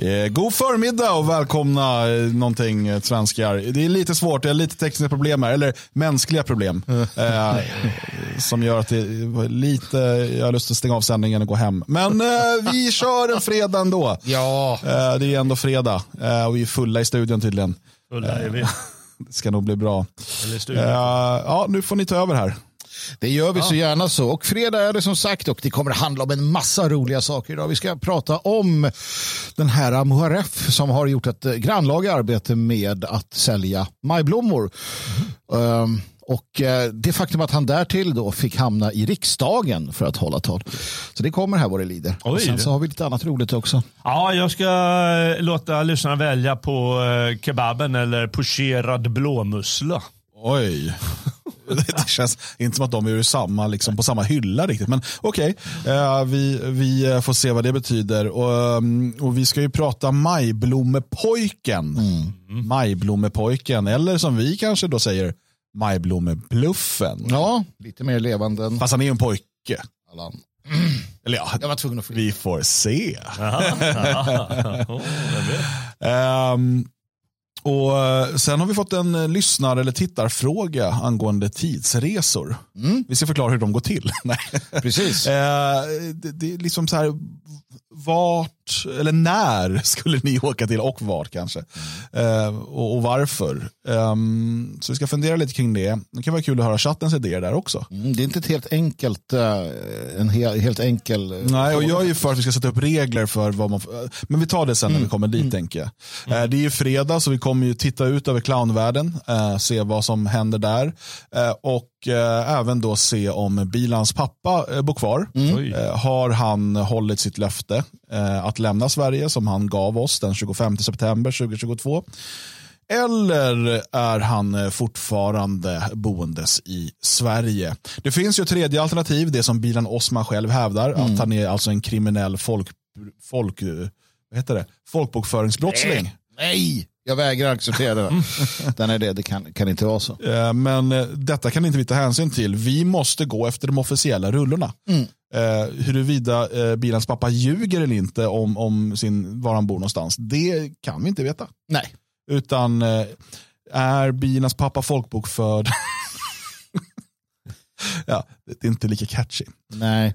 Eh, god förmiddag och välkomna eh, någonting eh, svenskar. Det är lite svårt, det är lite tekniska problem här, eller mänskliga problem. Eh, som gör att det lite, jag har lust att stänga av sändningen och gå hem. Men eh, vi kör en fredag ändå. Ja. Eh, det är ändå fredag och vi är fulla i studion tydligen. Fulla är vi. Det ska nog bli bra. Ja, nu får ni ta över här. Det gör vi så gärna så. Och fredag är det som sagt och det kommer handla om en massa roliga saker idag. Vi ska prata om den här MHRF som har gjort ett eh, grannlaga arbete med att sälja majblommor. Ehm, och eh, det faktum att han därtill då fick hamna i riksdagen för att hålla tal. Så det kommer här vad det lider. Och Oj. sen så har vi lite annat roligt också. Ja, jag ska eh, låta lyssnarna välja på kebaben eller pocherad blåmussla. Oj. Det känns inte som att de är ur samma, liksom, på samma hylla riktigt. Men okej, eh, vi, vi får se vad det betyder. Och, um, och vi ska ju prata majblommepojken. Majblommepojken, eller som vi kanske då säger, majblommebluffen. Ja, lite mer levande än Fast han är ju en pojke. Allan. Eller ja, Jag var tvungen att vi får se. Jaha, jaha. Oh. Ehm, och eh, Sen har vi fått en eh, lyssnar eller tittarfråga angående tidsresor. Vi ska förklara hur de går till. Precis. Eh, det, det är liksom så här, vart eller när skulle ni åka till och vart kanske? Eh, och, och varför? Ehm, så vi ska fundera lite kring det. Det kan vara kul att höra chattens idéer där också. Mm, Det är inte ett helt enkelt, eh, en he- helt enkel... eh, Nej, och jag är ju för att vi ska sätta upp regler för vad man Men vi tar det sen när vi kommer dit tänker jag. Eh, Det är ju fredag så vi kommer ju titta ut över clownvärlden, se vad som händer där. Eh, Och eh, även då se om Bilans pappa eh, bor kvar. Oj. Eh, Har han hållit sitt löfte att lämna Sverige som han gav oss den 25 september 2022? Eller är han fortfarande boendes i Sverige? Det finns ju ett tredje alternativ, det som Bilan Osman själv hävdar, att han är alltså en kriminell folk, folk, vad heter det? folkbokföringsbrottsling. Nej, jag vägrar acceptera det. Den är det, det kan, kan inte vara så. Eh, Men eh, detta kan inte vi ta hänsyn till. Vi måste gå efter de officiella rullorna. Eh, huruvida eh, Bilans pappa ljuger eller inte om, om sin, var han bor någonstans, det kan vi inte veta. Nej. Utan eh, är Bilans pappa folkbokförd? ja, det är inte lika catchy. Nej.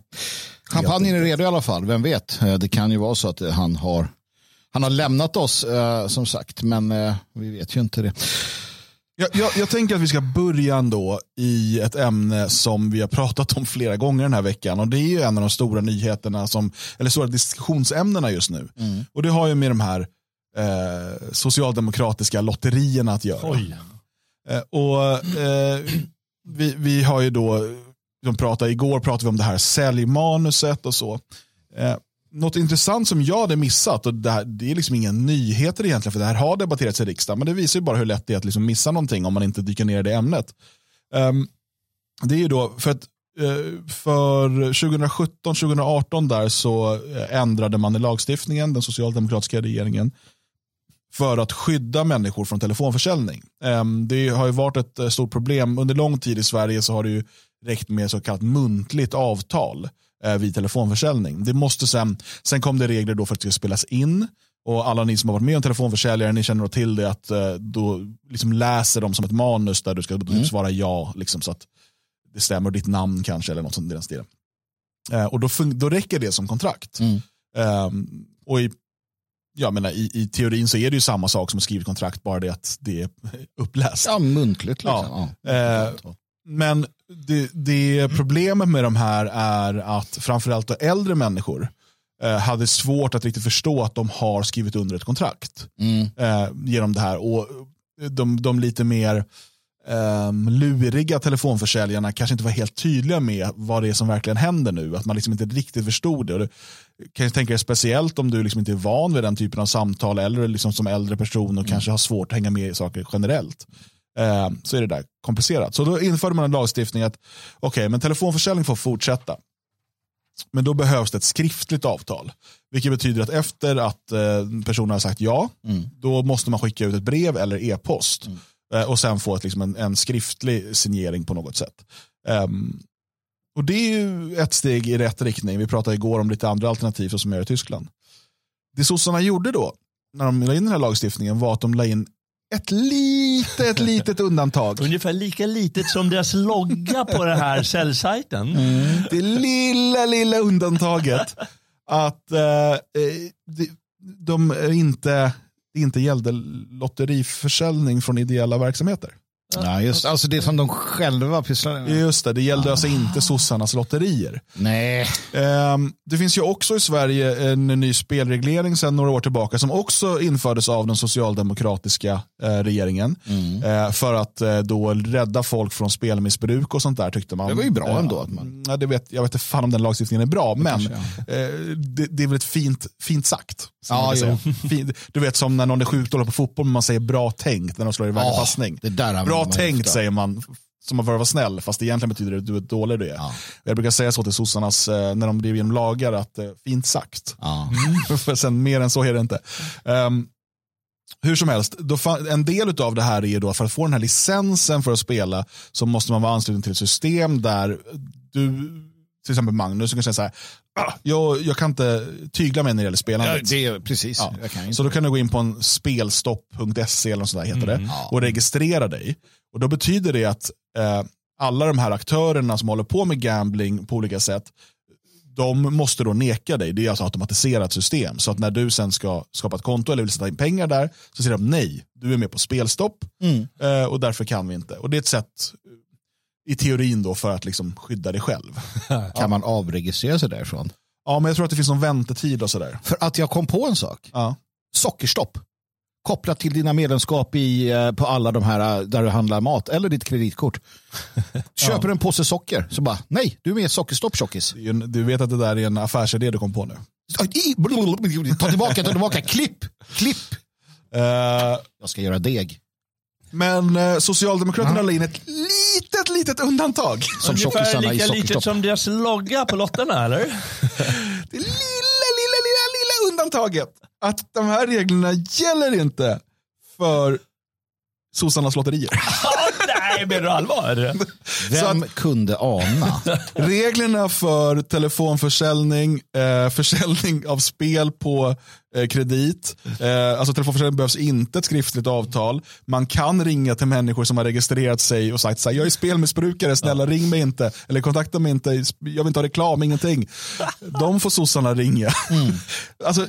Champagnen är redo i alla fall, vem vet. Det kan ju vara så att han har, han har lämnat oss eh, som sagt, men eh, vi vet ju inte det. Jag, jag, jag tänker att vi ska börja ändå i ett ämne som vi har pratat om flera gånger den här veckan. Och Det är ju en av de stora nyheterna, som, eller stora diskussionsämnena just nu. Och Det har ju med de här eh, socialdemokratiska lotterierna att göra. Oj. Eh, och eh, vi, vi har ju då, de pratade, igår pratade vi om det här säljmanuset och så. Något intressant som jag hade missat, och det, här, det är liksom inga nyheter egentligen, för det här har debatterats i riksdagen, men det visar ju bara hur lätt det är att liksom missa någonting om man inte dyker ner i det ämnet. Um, det är ju då, för att eh, för 2017-2018 där så eh, ändrade man i lagstiftningen, den socialdemokratiska regeringen, för att skydda människor från telefonförsäljning. Ehm, det har ju varit ett eh, stort problem. Under lång tid i Sverige så har det ju räckt med så kallat muntligt avtal eh, vid telefonförsäljning. Det måste sen, sen kom det regler då för att det ska spelas in och alla ni som har varit med om telefonförsäljare, ni känner till det att eh, då liksom läser de som ett manus där du ska typ svara ja, liksom, så att det stämmer, ditt namn kanske eller något sånt i den stilen. Eh, och då, då räcker det som kontrakt. Mm. Ehm, och i, jag menar, i, i teorin så är det ju samma sak som att skriva kontrakt, bara det att det är uppläst. Ja, muntligt liksom. Ja. Eh, Men det, det problemet med de här är att framförallt äldre människor eh, hade svårt att riktigt förstå att de har skrivit under ett kontrakt Mm. eh, genom det här. Och de, de lite mer um, luriga telefonförsäljarna kanske inte var helt tydliga med vad det är som verkligen händer nu. Att man liksom inte riktigt förstod det. Och det kan tänka dig speciellt om du liksom inte är van vid den typen av samtal eller liksom som äldre person och kanske har svårt att hänga med i saker generellt. Eh, så är det där komplicerat. Så då införde man en lagstiftning att okej, men telefonförsäljning får fortsätta. Men då behövs det ett skriftligt avtal. Vilket betyder att efter att eh, personen har sagt ja, då måste man skicka ut ett brev eller e-post. Eh, och sen få ett, liksom en, en skriftlig signering på något sätt. Ehm, och det är ju ett steg i rätt riktning. Vi pratade igår om lite andra alternativ som är i Tyskland. Det sossarna gjorde då, när de la in den här lagstiftningen, var att de la in ett litet, litet undantag. Ungefär lika litet som deras logga på den här säljsajten. Det lilla, lilla undantaget att eh, eh, de, de inte, inte gällde lotteriförsäljning från ideella verksamheter. Ja, just, alltså det som de själva pysslar med. Just det, det gällde alltså inte sossarnas lotterier. Nej. Ehm, Det finns ju också i Sverige en ny spelreglering sedan några år tillbaka som också infördes av den socialdemokratiska eh, regeringen. Eh, För att eh, då rädda folk från spelmissbruk och sånt där tyckte man. Det var ju bra Eh, ändå att man- Ja, det vet, jag vet inte fan om den lagstiftningen är bra, men kanske, eh, det, det är väl ett fint, fint sagt. Ja, du vet som när någon är sjukt dålig på fotboll men man säger bra tänkt när de slår iväg en passning. bra tänkt ofta. säger man som man för att vara snäll, fast egentligen betyder det att du är dålig du är. Ja. Jag brukar säga så till sossarnas, eh, när de driver igenom lagar, att eh, fint sagt. Ja. För sen mer än så är det inte. Ehm, hur som helst, en del av det här är då för att få den här licensen för att spela så måste man vara ansluten till ett system där du, till exempel Magnus, kan säga så här, jag, jag kan inte tygla mig när det gäller Ja, spelandet. det är precis. Ja. Så då kan du gå in på en spelstopp.se eller något sånt där heter det och registrera dig. Och då betyder det att eh, alla de här aktörerna som håller på med gambling på olika sätt, de måste då neka dig. Det är alltså automatiserat system. Så att när du sen ska skapa ett konto eller vill sätta in pengar där så säger de nej, du är med på spelstopp Mm. eh, och därför kan vi inte. Och det är ett sätt i teorin då för att liksom skydda dig själv. Kan man avregistrera sig därifrån? Ja, men jag tror att det finns någon väntetid och sådär. För att jag kom på en sak. Ja. Sockerstopp. Kopplat till dina medlemskap i, eh, på alla de här eh, där du handlar mat eller ditt kreditkort. Köper en påse socker så bara nej, du är med i sockerstopp tjockis. Det är ju en- Du vet att det där är en affärsidé du kom på nu. Ta tillbaka, ta tillbaka, klipp, klipp. Eh, Jag ska göra deg. Men eh, Socialdemokraterna la in ett litet, litet undantag. Som Ungefär lika litet som deras logga på lotterna, eller? Det lilla, lilla, lilla, lilla undantaget. Att de här reglerna gäller inte för sossarnas lotterier. Nej, menar du allvar? Vem kunde ana? Reglerna för telefonförsäljning, eh, försäljning av spel på eh, kredit. Eh, alltså telefonförsäljning behövs inte ett skriftligt avtal. Man kan ringa till människor som har registrerat sig och sagt så här, jag är spelmissbrukare, snälla ring mig inte. Eller kontakta mig inte, jag vill inte ha reklam, ingenting. De får sossarna ringa. alltså, eh,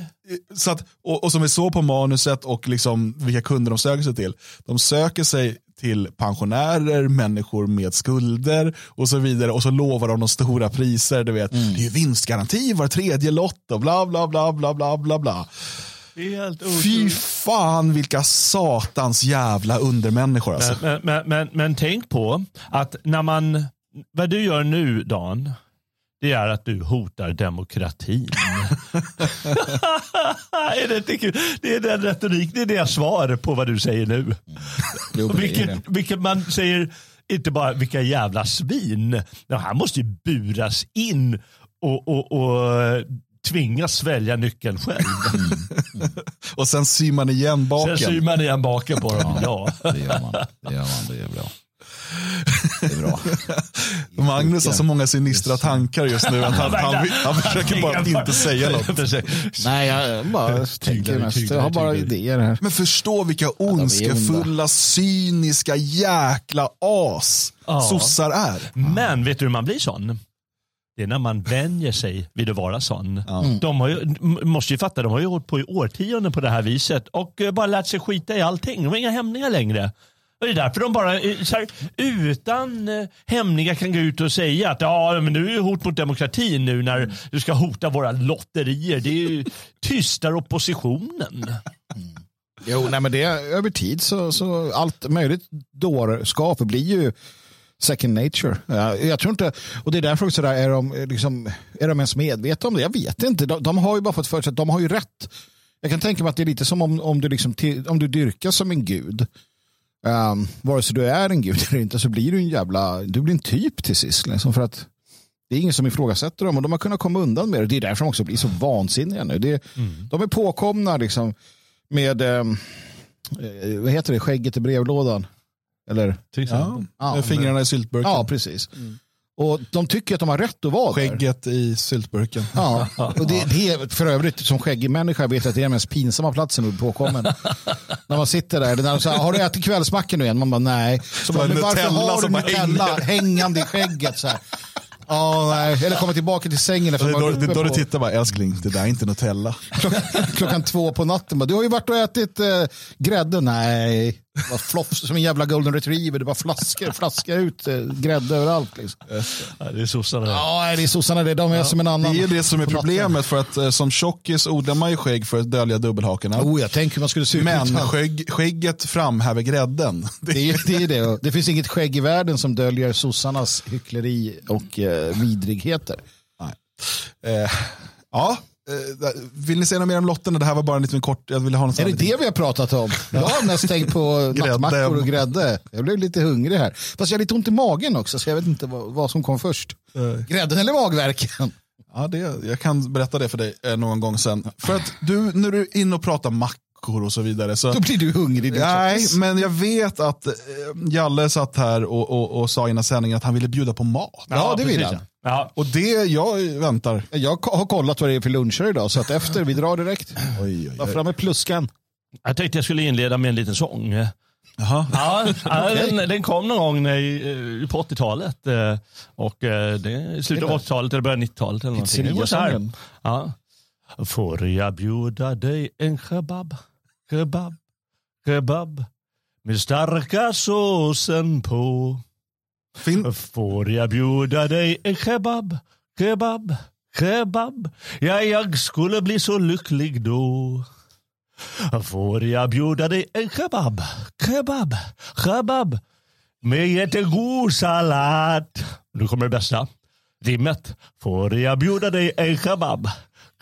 så att, och, och som vi såg på manuset och liksom vilka kunder de söker sig till. De söker sig till pensionärer, människor med skulder och så vidare. Och så lovar de de stora priser. Du vet, Mm. Det är vinstgaranti var tredje lott och bla bla bla bla bla bla bla. Fy fan vilka satans jävla undermänniskor alltså. Men, men, men, men tänk på att när man, vad du gör nu Dan, det är att du hotar demokratin. är det, inte kul? det är den retorik, det är det svar på vad du säger nu. Jo, vilket, vilket man säger, inte bara vilka jävla svin. Här måste ju buras in och, och, och tvingas svälja nyckeln själv. Och sen syr man igen baken. Sen syr man igen baken på dem. Ja. Det gör man. Det gör man. Det är bra. Det är bra. Magnus har så många sinistra tankar just nu att han, han, han försöker bara att inte säga något. Nej, jag bara tänker mest. Jag har bara idéer här. Men förstå vilka ondskefulla, cyniska jäkla as Ja. sossar är. Men vet du hur man blir sån? Det är när man vänjer sig vid att vara sån. De har ju, måste ju fatta, de har ju hållit på i årtionden på det här viset och eh, bara lärt sig skita i allting. De har inga hämningar längre. Och det är därför de bara eh, så här, utan eh, hämningar kan gå ut och säga att ja, men nu är det hot mot demokratin nu när du ska hota våra lotterier. Det är ju tystar oppositionen. Mm. Jo, nej, men det över tid så, så allt möjligt dårskap blir ju second nature. Jag tror inte, och det är därför också där, är de, eh, liksom, är de ens medvetna om det? Jag vet inte. De, de har ju bara fått för sig att de har ju rätt. Jag kan tänka mig att det är lite som om, om, du, liksom om du dyrkas som en gud. Um, vare sig du är en gud eller inte så blir du en jävla, du blir en typ till sist. Liksom, för att det är ingen som ifrågasätter dem och de har kunnat komma undan med det. Det är därför de också blir så vansinniga nu. Det, De är påkomna liksom med, eh, vad heter det, skägget i brevlådan. Eller? Till Ja. exempel. Ja, fingrarna i syltburken. Ja, precis. Och de tycker att de har rätt att vara där. Skägget i syltburken. Ja, och det, det är för övrigt som skäggig människa vet att det är den mest pinsamma platsen bli påkommen. när man sitter där, när de säger, har du ätit kvällsmackan nu igen? Man bara nej. Så bara, men varför har du Nutella hängande i skägget? Så här. Ja, nej. Eller komma tillbaka till sängen Det är då, det då du tittar bara, älskling, det där är inte Nutella. klockan, klockan två på natten. Bara, du har ju varit och ätit eh, grädde. Nej, det var floffs som en jävla golden retriever. Det var flaskor, flaskor ut eh, grädde överallt. Liksom. Ja, det är sossarna. Ja, nej, det är sossarna det. De är som en annan. Det är det som är problemet för att eh, som tjockis odlar man ju skägg för att dölja dubbelhakorna. Oh, jag tänker man skulle se ut. Men skägg, skägget framhäver grädden. Det, Det är, det är det. Det finns inget skägg i världen som döljer sossarnas hyckleri och eh, vidrigheter. eh, ja, vill ni säga något mer om lotten? Det här var bara en liten kort, jag ville ha något Är det det vi har pratat om? Jag har mest tänkt på nattmackor och grädde. Jag blev lite hungrig här. Fast jag har lite ont i magen också, så jag vet inte vad, vad som kom först. Eh, Grädden eller magverken? Ja, det, jag kan berätta det för dig eh, någon gång sen. För att du, när du är inne och pratar mackor och så vidare. Så, Då blir du hungrig. Du nej, men jag vet att eh, Jalle satt här och, och, och sa innan sändningen att han ville bjuda på mat. Ja, det vill precis, han. Ja. Och det, jag väntar. Jag har kollat vad det är för luncher idag, så att efter, vi drar direkt. Oj, oj, Ta oj. fram med pluskan. Jag tänkte jag skulle inleda med en liten sång. Jaha. Ja, den, den kom någon gång i, eh, på 80-talet. eh, Och eh, det slutet av 80-talet eller början av 90-talet. Eller någonting. Det går så här. Pizzeria-sången. Ja. Får jag bjuda dig en kebab, kebab, kebab med starka såsen på. Fin, Får jag bjuda dig en kebab, kebab, kebab? Ja, jag skulle bli så lycklig då. Får jag bjuda dig en kebab, kebab, kebab med jättegod sallad? Nu kommer det bästa. Rimmet. Får jag bjuda dig en kebab,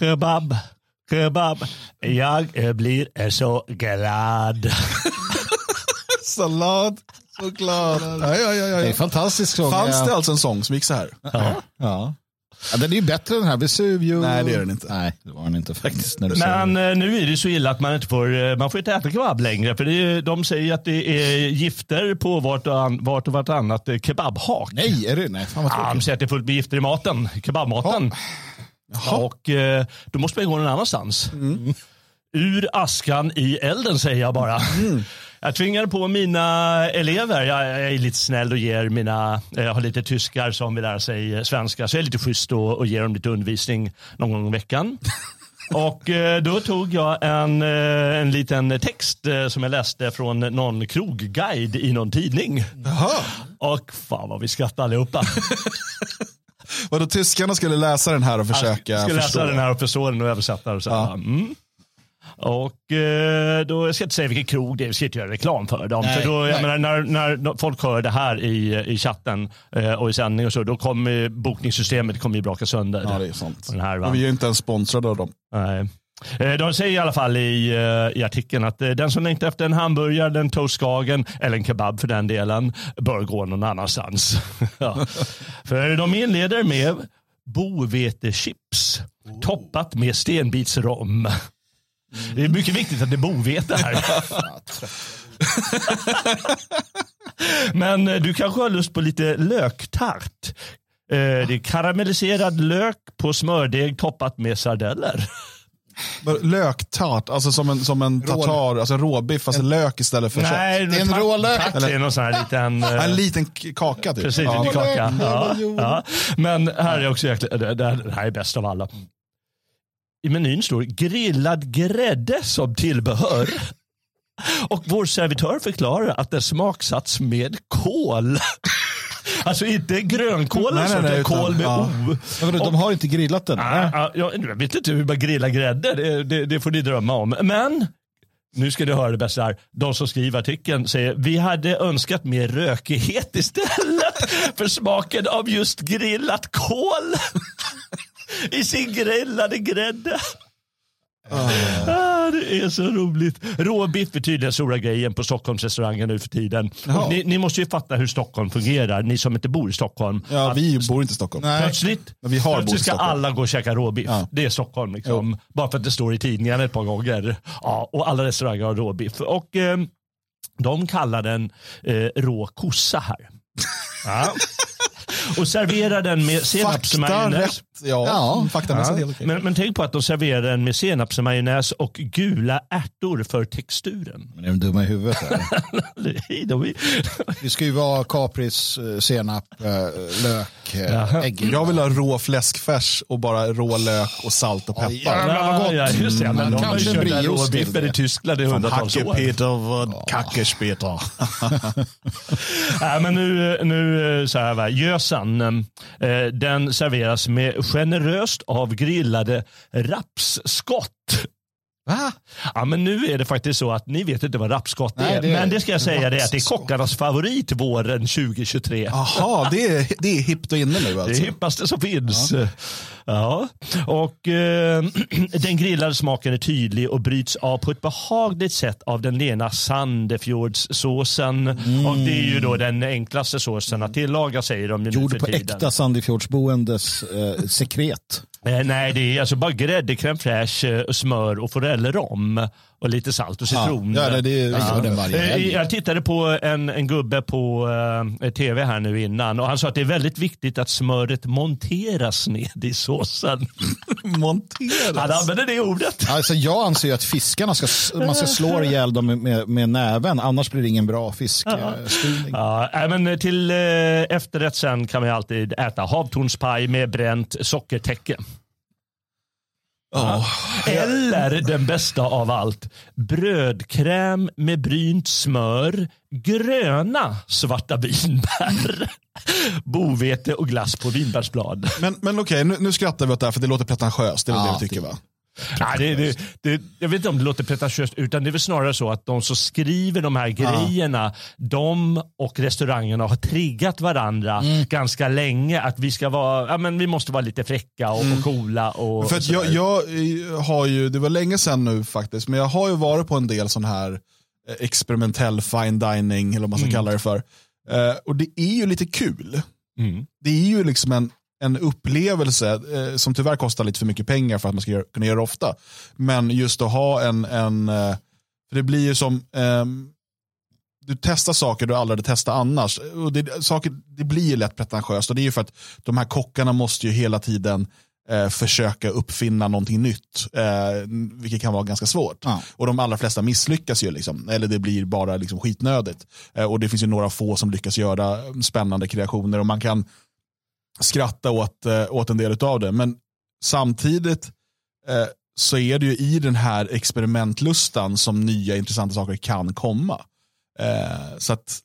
kebab, kebab? Jag eh, blir så glad. sallad, choklad. Ja, ja, ja, Det är ja. en fantastisk sång. Fanns ja. det alltså en sång som gick så här? Ja. Ja, den är ju bättre än den här. Vesuvio. Nej, det är den inte. Nej, det var den inte faktiskt. När du säger Men det. eh, nu är det så illa att man inte får, eh, man får inte äta kebab längre. För det är, de säger att det är gifter på vart och, an, vart och vartannat eh, kebabhak. Nej, är det? Nej, fan vad Ja, de säger att det är fullt med gifter i maten, kebabmaten. Och eh, då måste man gå någon annanstans. Ur askan i elden säger jag bara. Jag tvingar på mina elever, jag, jag är lite snäll och ger mina, jag har lite tyskar som vill lära sig eh, svenska, så jag är lite schysst och, och ger dem lite undervisning någon gång i veckan. Och eh, då tog jag en, eh, en liten text eh, som jag läste från någon krogguide i någon tidning. Jaha. Och fan vad vi skrattade allihopa. Vadå, tyskarna skulle läsa den här och försöka Jag förstå? läsa den här och förstå den och översätta den. Och, så Ja. mm. Och eh, då jag ska jag inte säga vilken krog det är, vi ska inte göra reklam för dem. Nej, för då, jag menar, när, när folk hör det här i, i chatten eh, och i sändning och så, då kommer bokningssystemet kommer ju braka sönder. Ja, det är sant. Den här? Och vi är inte ens sponsrade av dem. Nej. Eh, De säger i alla fall i, eh, i artikeln att den som längtar efter en hamburgare, en toastskagen eller en kebab för den delen bör gå någon annanstans. ja. För de inleder med bovetechips toppat med stenbitsrom. Det är mycket viktigt att det är bovete här. Men eh, du kanske har lust på lite löktart. Eh, Det är karamelliserad lök på smördeg toppat med sardeller. Löktart, alltså som en, som en tartar, alltså råbiff, alltså lök istället för kött. Nej, Det är en tack- rå lök. tack, Det är någon sån här liten... eh, En liten k- kaka typ. Precis, Ja. lite kaka. Ja, ja. Men här är också jäkla, det, det det här är bäst av alla. I menyn står grillad grädde som tillbehör. Och vår servitör förklarar att den smaksatts med kål. Alltså inte grönkål, Nej, nej, nej, utan- kål med ja. O. Vadå, De har inte grillat den? Ah, ah, jag, jag vet inte hur man grillar grädde, det, det, det får ni drömma om. Men, nu ska du höra det bästa här. De som skriver artikeln säger vi hade önskat mer rökighet istället för smaken av just grillat kål i sin grillade grädde. Ah, det är så roligt. Råbiff är tydligen stora grejen på Stockholms restauranger nu för tiden. Och ni, ni måste ju fatta hur Stockholm fungerar, ni som inte bor i Stockholm. Ja, Att vi bor inte i Stockholm. Nej. Plötsligt, Men vi har plötsligt ska Stockholm. alla gå och käka råbiff. Ja. Det är Stockholm. Liksom. Bara för att det står i tidningen ett par gånger. Ja, och alla restauranger har råbiff. Och eh, de kallar den eh, rå kossa här. Ja. Och serverar den med senapsmajonnäs. Ja, Ja. faktamässigt helt okej. Men, men tänk på att de serverar den med senapsmajonnäs och gula ärtor för texturen. Men är de dumma i huvudet? De Det ska ju vara kapris, eh, senap, eh, lök, eh, ägg. Jag vill ha rå fläskfärs och bara rå lök och salt och peppar. jävlar vad gott. Ja, just det. Men Mm, de har ju kört råbiffen i Tyskland i hundratals år. Hackepeter vad kackespeter. Nej, men nu, nu så här, va. Gösan, pizzan. Ehm, eh, den serveras med generöst avgrillade rapsskott. Va? Ja, men nu är det faktiskt så att ni vet inte vad rapsskott Nej, är. det är men det ska jag säga det är att det är kockarnas favorit våren 2023. Jaha, det är, det är hippt och inne nu Det är alltså. hippaste som finns. Ja. Och eh, Den grillade smaken är tydlig och bryts av på ett behagligt sätt av den lena Sandefjordssåsen. Och Det är ju då den enklaste såsen att tillaga säger de ju nu Gjord för på tiden. äkta Sandefjordsboendes eh, sekret. Eh, nej, det är alltså bara grädde, crème fraîche, eh, smör och forellrom. Och lite salt och citron. Ja, det, det är ja. den varje Eh. Jag tittade på en, en gubbe på eh, tv här nu innan och han sa att det är väldigt viktigt att smöret monteras ned i såsen. Han Monteras. använder det ordet. Alltså, jag anser ju att fiskarna ska, man ska slå ihjäl dem med, med, med näven, annars blir det ingen bra fiskstyrning. Ja, men till eh, efterrätt sen kan man alltid äta havtornspaj med bränt sockertäcke. Ja. Eller den bästa av allt, brödkräm med brynt smör, gröna svarta vinbär, bovete och glass på vinbärsblad. Men, men okej, nu, nu skrattar vi åt det här för det låter pretentiöst. Det är väl Ja, det vi tycker det- va? Nej, det, det, det, jag vet inte om det låter pretentiöst, utan det är väl snarare så att de som skriver de här grejerna, de och restaurangerna har triggat varandra ganska länge. Att vi ska vara, ja, men vi måste vara lite fräcka och, och coola. Och, För och jag, jag eh, har ju, det var länge sedan nu faktiskt, men jag har ju varit på en del sån här eh, experimentell fine dining, eller vad man ska kalla det för. Eh, och det är ju lite kul. Mm. Det är ju liksom en, en upplevelse eh, som tyvärr kostar lite för mycket pengar för att man ska göra, kunna göra det ofta. Men just att ha en, en eh, för det blir ju som, ehm, du testar saker du aldrig hade testat annars. Och det, saker, det blir ju lätt pretentiöst och det är ju för att de här kockarna måste ju hela tiden eh, försöka uppfinna någonting nytt. Eh, vilket kan vara ganska svårt. Ja. Och de allra flesta misslyckas ju. Liksom, eller det blir bara liksom skitnödigt. Eh, och det finns ju några få som lyckas göra eh, spännande kreationer. Och man kan skratta åt, eh, åt en del av det. Men samtidigt eh, så är det ju i den här experimentlustan som nya intressanta saker kan komma. Eh, så att,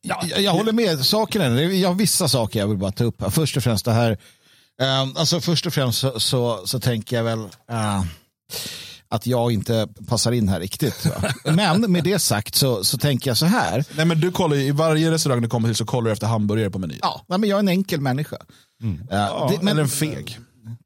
Jag, jag håller med. Saken är, jag har vissa saker jag vill bara ta upp. här. Först och främst det här. eh, alltså först och främst så, så, så tänker jag väl eh, att jag inte passar in här riktigt. Va? Men med det sagt så, så tänker jag så här. nej men du kollar, I varje restaurang du kommer till så kollar du efter hamburgare på menyn. Ja, men jag är en enkel människa. Eh, Ja, det, men, eller en feg.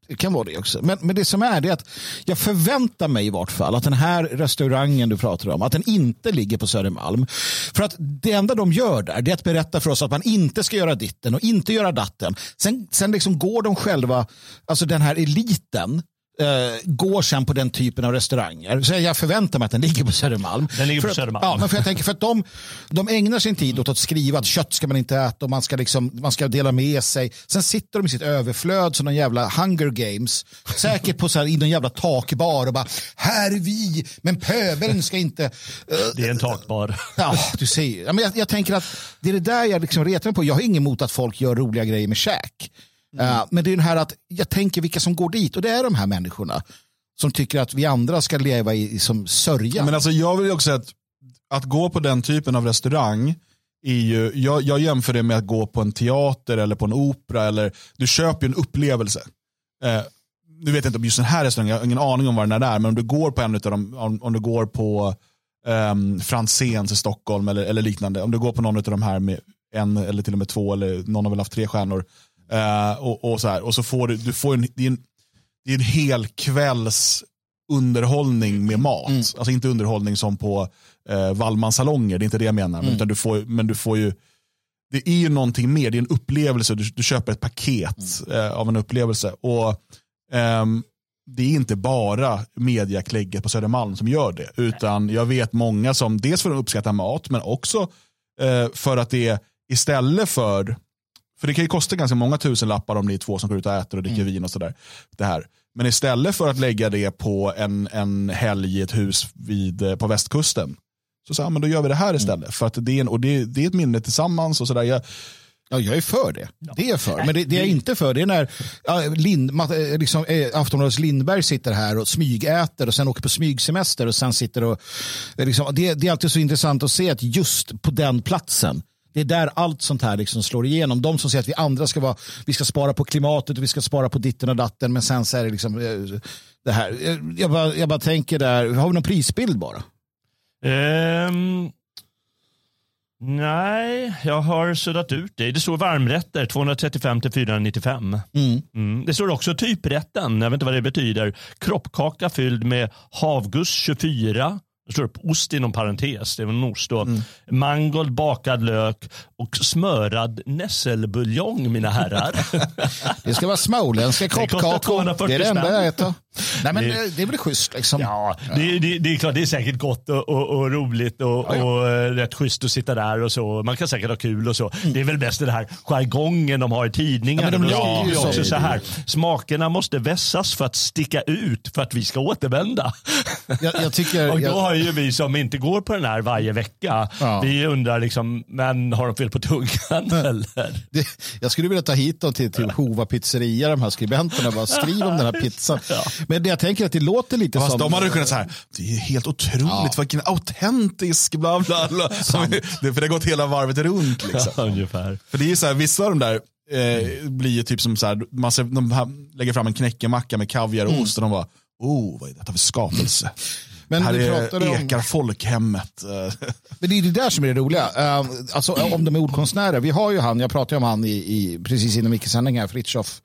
Det kan vara det också. Men, men det som är det är att jag förväntar mig i vart fall att den här restaurangen du pratar om, att den inte ligger på Södermalm. För att det enda de gör där det är att berätta för oss att man inte ska göra ditten och inte göra datten. Sen, sen liksom går de själva, alltså den här eliten, eh, går sen på den typen av restauranger. Så jag förväntar mig att den ligger på Södermalm. Den ligger på För att- Södermalm. Ja, men för jag tänker för att de, de ägnar sin tid åt att skriva att kött ska man inte äta och man ska, liksom, man ska dela med sig. Sen sitter de i sitt överflöd som någon jävla hunger games. Säkert på så här, i någon jävla takbar och bara här är vi, men pöbeln ska inte... eh, Det är en takbar. Ja, du ser. Ja, men jag, jag tänker att det är det där jag liksom retar mig på. Jag har inget emot att folk gör roliga grejer med käk. Eh, men det är det här att jag tänker vilka som går dit och det är de här människorna som tycker att vi andra ska leva i, som sörja. Men alltså jag vill också säga att, att gå på den typen av restaurang är ju, jag, jag jämför det med att gå på en teater eller på en opera. Eller, du köper ju en upplevelse. Eh, nu vet jag inte om just den här restaurangen, jag har ingen aning om vad den är, men om du går på en av dem, om, om du går på um, Franzéns i Stockholm eller, eller liknande, om du går på någon av de här med en eller till och med två, eller någon har väl haft tre stjärnor, eh, och, och så här, och så får du, du får en, det är en, det är en hel kvälls underhållning med mat. Alltså inte underhållning som på eh, Wallmans salonger, det är inte det jag menar. Men, utan du får, men du får ju, det är ju någonting mer, det är en upplevelse, du, du köper ett paket eh, av en upplevelse. Och ehm, Det är inte bara mediaklägget på Södermalm som gör det. Utan jag vet många som dels för att uppskatta mat, men också eh, för att det är istället för För det kan ju kosta ganska många tusen lappar om det är två som går ut och äter och dricker vin och sådär. Det här. Men istället för att lägga det på en, en helg i ett hus vid, eh, på västkusten. Så sa men då gör vi det här istället. För att det är, en, och det, det är ett minne tillsammans och sådär. Jag, Ja, jag är för det. Det är jag för. Men det, det jag är inte för det är när ja, Lind, eh, liksom, eh, Aftonbladets Lindberg sitter här och smygäter och sen åker på smygsemester och sen sitter och... Liksom, det, det är alltid så intressant att se att just på den platsen det är där allt sånt här liksom slår igenom. De som säger att vi andra ska vara, vi ska spara på klimatet och vi ska spara på ditten och datten. Men sen så är det liksom eh, det här. Eh, Jag bara, jag bara tänker där, har vi någon prisbild bara? Ehm, nej, jag har suddat ut det. Det står varmrätter 235 till 495. Mm. Det står också typrätten, jag vet inte vad det betyder. Kroppkaka fylld med havgus 24. Det står upp ost inom parentes, det är en ost då. Mangold, bakad lök och smörad nässelbuljong mina herrar. Det ska vara småländska kroppkakor. 240 Det är det enda jag äter. Nej, men Det- det, det är väl schysst liksom. Ja, det, det, det är klart det är säkert gott och, och, och roligt och, Ja, ja. och eh, rätt schysst att sitta där och så. Man kan säkert ha kul och så. Det är väl bäst det här jargongen de har i tidningarna. Ja, men de låter skriver ju också så. här. Smakerna måste vässas för att sticka ut för att vi ska återvända. Jag, jag tycker... Och då jag, har ju vi som inte går på den här varje vecka, Ja. vi undrar liksom, men har de fel på tungan eller? det, jag skulle vilja ta hit dem till, till Hova pizzeria, de här skribenterna. Bara skriv om den här pizzan. Men det jag tänker att det låter lite Fast som... de hade kunnat säga det är helt otroligt, vilken autentisk bla bla bla. För det har gått hela varvet runt. Liksom. Ungefär. För det är ju så här, vissa av de där eh, blir ju typ som så här, man ser, de här, lägger fram en knäckemacka med kaviar och ost och de bara, oh vad är detta för skapelse? Men här är pratade om- ekar folkhemmet. eh. Men det är det där som är det roliga. Uh, alltså, om de är ordkonstnärer. Vi har ju han, jag pratade om han i, i, precis innan Micke-sändning här, Fritiof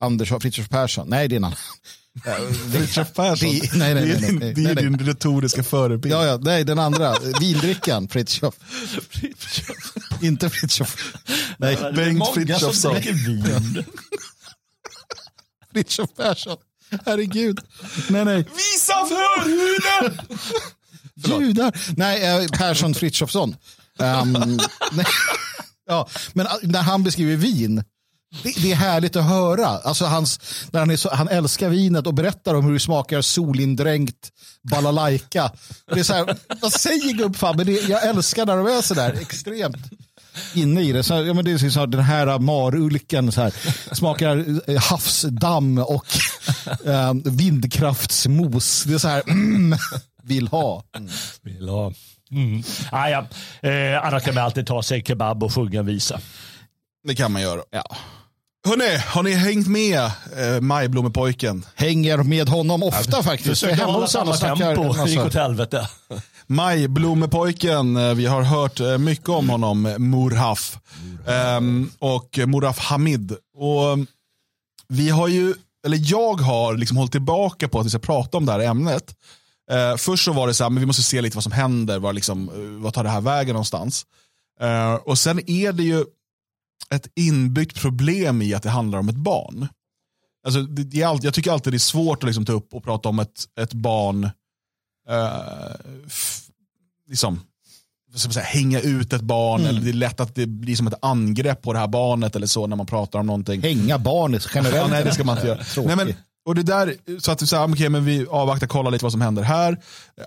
Andersson, Fritiof Persson. Nej, det är en annan. Fritiof Persson. Det- nej, nej, nej, nej, din, nej, det är din retoriska förebild. Ja, ja, nej, den andra. Vindrickan, Fritiof. Inte Fritiof. Nej, Bengt Frithiofsson. Fritiof Persson. Herregud. Nej, nej. Visa förhuden! Judar. Nej, eh, Persson Frithiofsson. Um, nej. ja, men eh, när han beskriver vin, det, det är härligt att höra. Alltså hans, när han, är så, han älskar vinet och berättar om hur det smakar solindränkt balalaika. Det är så här, vad säger det, jag älskar när de är så där extremt inne i det. Så, ja, men det är så här, den här marulken så här, smakar eh, havsdamm och eh, vindkraftsmos. Det är så här, mm, vill ha. Vill ha. Mm. Ah, ja. eh, annars kan man alltid ta sig kebab och sjunga en visa. Det kan man göra. Ja. Hörrni, har ni hängt med eh, Majblommepojken? Hänger med honom ofta faktiskt. Jag är Försökte hemma hålla samma tempo, gick åt helvete. Majblommepojken, eh, vi har hört eh, mycket om honom, eh, Murhaf. Ehm, och Murhaf Hamid. Och mm, vi har ju, eller jag har liksom hållit tillbaka på att vi ska prata om det här ämnet. Eh, först så var det så här, men vi måste se lite vad som händer, vad, liksom, vad tar det här vägen någonstans. Eh, och sen är det ju ett inbyggt problem i att det handlar om ett barn. Alltså, det, alltid, jag tycker alltid det är svårt att liksom ta upp och prata om ett, ett barn eh, f- liksom, säga, hänga ut ett barn. Mm. Eller det är lätt att det blir som ett angrepp på det här barnet eller så när man pratar om någonting. Hänga barnet generellt. Ja, nej, det ska man inte göra. Nej, men, och det där, så att så här, okej, men vi avvaktar, kollar lite vad som händer här.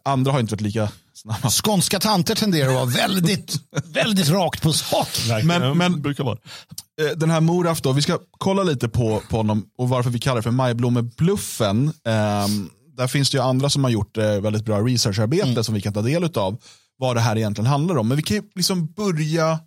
Andra har inte varit lika snabba. Skånska tanter tenderar att vara väldigt, väldigt rakt på sak. Men- men- brukar vara. Eh, Den här Moraf då, vi ska kolla lite på, på honom och varför vi kallar det för Majblommebluffen. Ehm, där finns det ju andra som har gjort eh, väldigt bra researcharbete som vi kan ta del av. Vad det här egentligen handlar om. Men vi kan ju liksom börja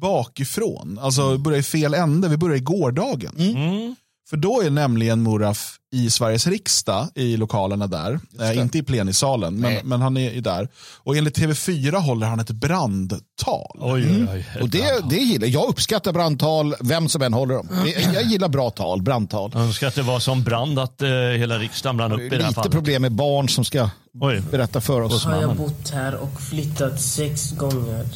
bakifrån. Alltså börja i fel ände. Vi börjar i gårdagen. Mm. För då är nämligen Moraf i Sveriges riksdag i lokalerna där. Eh, inte i plenisalen, men, men han är där. Och enligt TV4 håller han ett brandtal. Oj, oj, oj. Och det, det gillar jag. uppskattar brandtal, vem som än håller dem. Det- Jag gillar bra tal, brandtal. Jag önskar att det var som brand att eh, hela riksdagen brann upp i det här Lite fallet. problem med barn som ska Oj. berätta för oss. har jag bott här och flyttat sex gånger.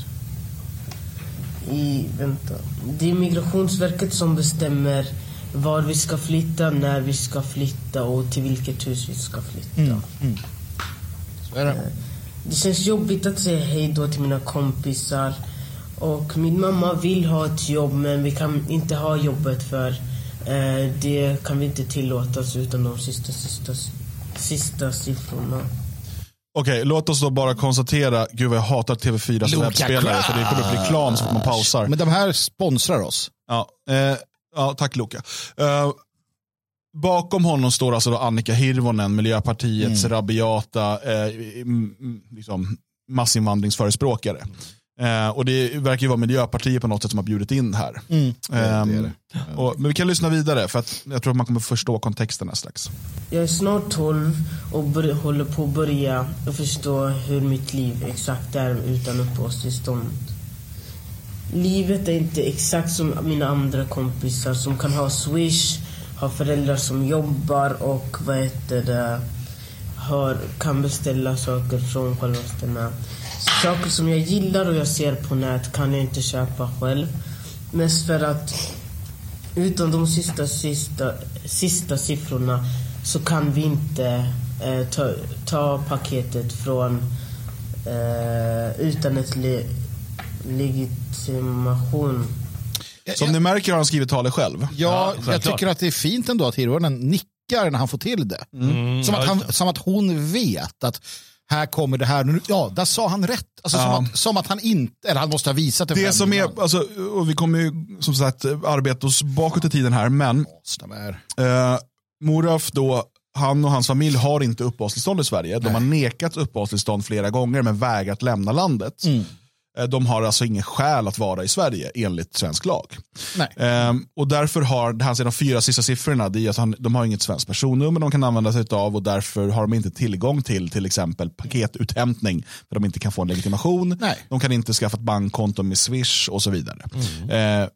I, vänta. Det är Migrationsverket som bestämmer var vi ska flytta, när vi ska flytta och till vilket hus vi ska flytta. Så är det. Det känns jobbigt att säga hej då till mina kompisar Och min mamma vill ha ett jobb men vi kan inte ha jobbet för eh, det kan vi inte tillåtas utan de sista, sista, sista siffrorna. Okej, låt oss då bara konstatera, gud vad jag hatar TV4s Luka webbspelare för det kommer upp reklam så man pausar. Men de här sponsrar oss. Ja, eh, ja tack Luka. Eh, bakom honom står alltså då Annika Hirvonen, Miljöpartiets rabiata eh, liksom, massinvandringsförespråkare. Eh, och det verkar ju vara Miljöpartiet på något sätt som har bjudit in här. det är Ehm, det. och, men vi kan lyssna vidare för att jag tror att man kommer förstå kontexten här strax. Jag är snart 12 och bör, håller på att börja förstå hur mitt liv exakt är utan uppehållstillstånd. Livet är inte exakt som mina andra kompisar som kan ha swish, har föräldrar som jobbar och vad heter det, har, kan beställa saker från självaste. Saker som jag gillar och jag ser på nät kan jag inte köpa själv. Mest för att utan de sista, sista, sista siffrorna så kan vi inte eh, ta, ta paketet från eh, utan ett legitimation. Som ni märker har han skrivit talet själv. Ja, jag självklart. tycker att det är fint ändå att Hirvonen nickar när han får till det. Mm, Som, att ja, han, som att hon vet att här kommer det här. Ja, där sa han rätt. Alltså, Ja. som, att, som att han inte, eller han måste ha visat det. Det som är, alltså, och vi kommer ju som sagt arbeta oss bakåt i tiden här, men Eh, Moraf då, han och hans familj har inte uppehållstillstånd i Sverige. De har nekat uppehållstillstånd flera gånger men vägrat lämna landet. Eh, De har alltså ingen skäl att vara i Sverige enligt svensk lag. Nej. Eh, och därför har, är de fyra sista siffrorna, det är att han, de har inget svenskt personnummer de kan använda sig av och därför har de inte tillgång till till exempel paketuthämtning för de inte kan få en legitimation. Nej. De kan inte skaffa ett bankkonto med Swish och så vidare. Eh,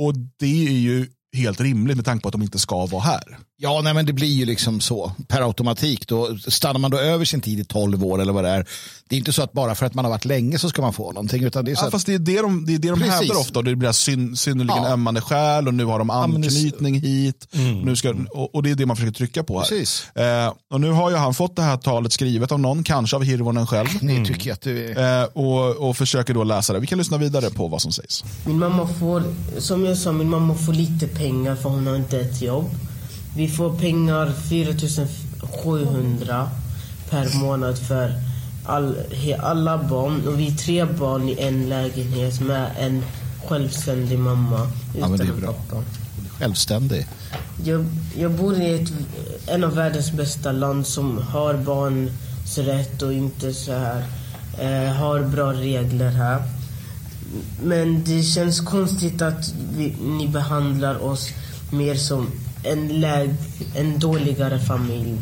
och det är ju helt rimligt med tanke på att de inte ska vara här. Ja, nej, men det blir ju liksom så per automatik. Då stannar man då över sin tid i 12 år eller vad det är. Det är inte så att bara för att man har varit länge så ska man få någonting. Utan det är så Ja, att, fast det är det de, det är det de Precis. hävdar ofta. Det blir syn, synnerligen Ja. ömmande skäl och nu har de anknytning hit. Nu ska, och, och det är det man försöker trycka på här. Precis. Eh, och nu har ju han fått det här talet skrivet av någon, kanske av Hirvonen själv. tycker är... Eh, och, och försöker då läsa det. Vi kan lyssna vidare på vad som sägs. Min mamma får, som jag sa, min mamma får lite pengar för hon har inte ett jobb. Vi får pengar 4700 per månad för all, alla barn. Och vi är tre barn i en lägenhet med en självständig mamma. Ja, men det är bra. pappa. självständig. Jag, jag bor i ett, en av världens bästa land som har barns rätt och inte så här eh, har bra regler här. Men det känns konstigt att vi, ni behandlar oss mer som en, läg, en dåligare familj.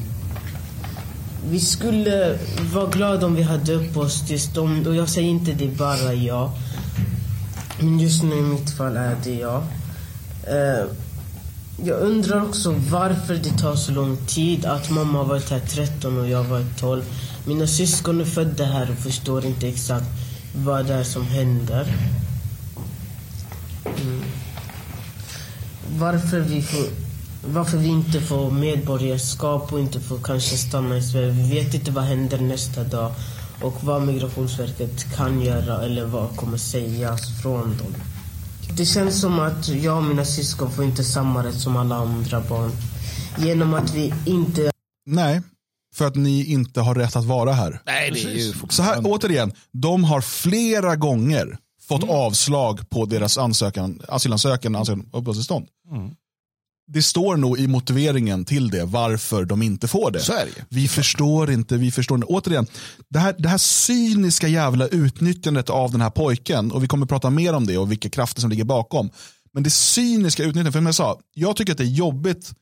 Vi skulle vara glada om vi hade uppehållstillstånd och jag säger inte det bara jag. Men just nu i mitt fall är det jag. Uh, jag undrar också varför det tar så lång tid att mamma har varit här 13 och jag har varit 12. Mina syskon är födda här och förstår inte exakt vad det är som händer. Mm. Varför, vi får, varför vi inte får medborgarskap och inte får kanske stanna i Sverige. Vi vet inte vad händer nästa dag och vad Migrationsverket kan göra eller vad kommer sägas från dem. Det känns som att jag och mina syskon får inte samma rätt som alla andra barn. Genom att vi inte Nej, för att ni inte har rätt att vara här. Nej, det är ju Så här, återigen, de har flera gånger fått Mm. avslag på deras ansökan, asylansökan, ansökan om uppehållstillstånd. Mm. Det står nog i motiveringen till det varför de inte får det. Ju. Vi förstår inte, vi förstår inte. Återigen, det här, det här cyniska jävla utnyttjandet av den här pojken, och vi kommer prata mer om det och vilka krafter som ligger bakom. Men det cyniska utnyttjandet, för som jag sa, jag tycker att det är jobbigt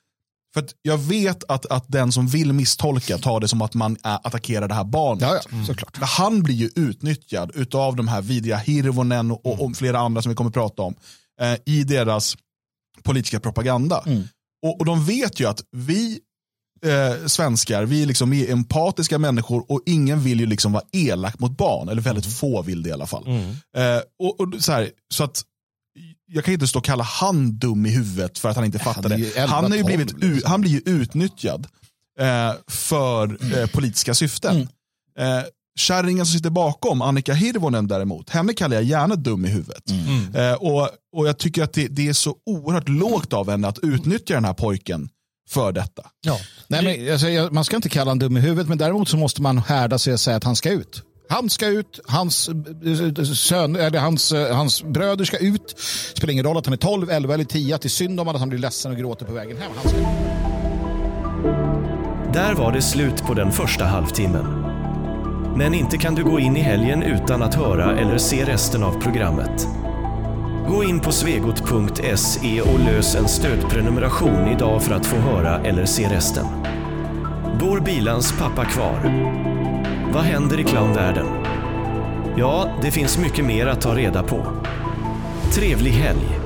för jag vet att, att den som vill misstolka tar det som att man äh, attackerar det här barnet. Ja, ja, såklart. Men Han blir ju utnyttjad av de här vidriga Hirvonen och, och, och flera andra som vi kommer att prata om eh, i deras politiska propaganda. Mm. Och, och de vet ju att vi eh, svenskar, vi, liksom, vi är empatiska människor och ingen vill ju liksom vara elak mot barn, eller väldigt få vill det i alla fall. Eh, och, och så, här, så att jag kan inte stå och kalla han dum i huvudet för att han inte är det. 11, Han, är ju 12 blivit, liksom. han blir ju utnyttjad eh, för eh, politiska syften. Mm. Eh, kärringen som sitter bakom, Annika Hirvonen däremot, henne kallar jag gärna dum i huvudet. Eh, och, och jag tycker att det, det är så oerhört lågt av henne att utnyttja den här pojken för detta. Ja. Nej, men, alltså, jag- man ska inte kalla honom dum i huvudet, men däremot så måste man härda sig och säga att han ska ut. Han ska ut, hans, sön, eller hans, hans bröder ska ut. Spelar ingen roll att han är 12, 11 eller 10, att det är synd om honom att han blir ledsen och gråter på vägen hem. Han ska. Där var det slut på den första halvtimmen. Men inte kan du gå in i helgen utan att höra eller se resten av programmet. Gå in på svegot.se och lös en stödprenumeration idag för att få höra eller se resten. Bor Bilans pappa kvar? Vad händer i clownvärlden? Ja, det finns mycket mer att ta reda på. Trevlig helg!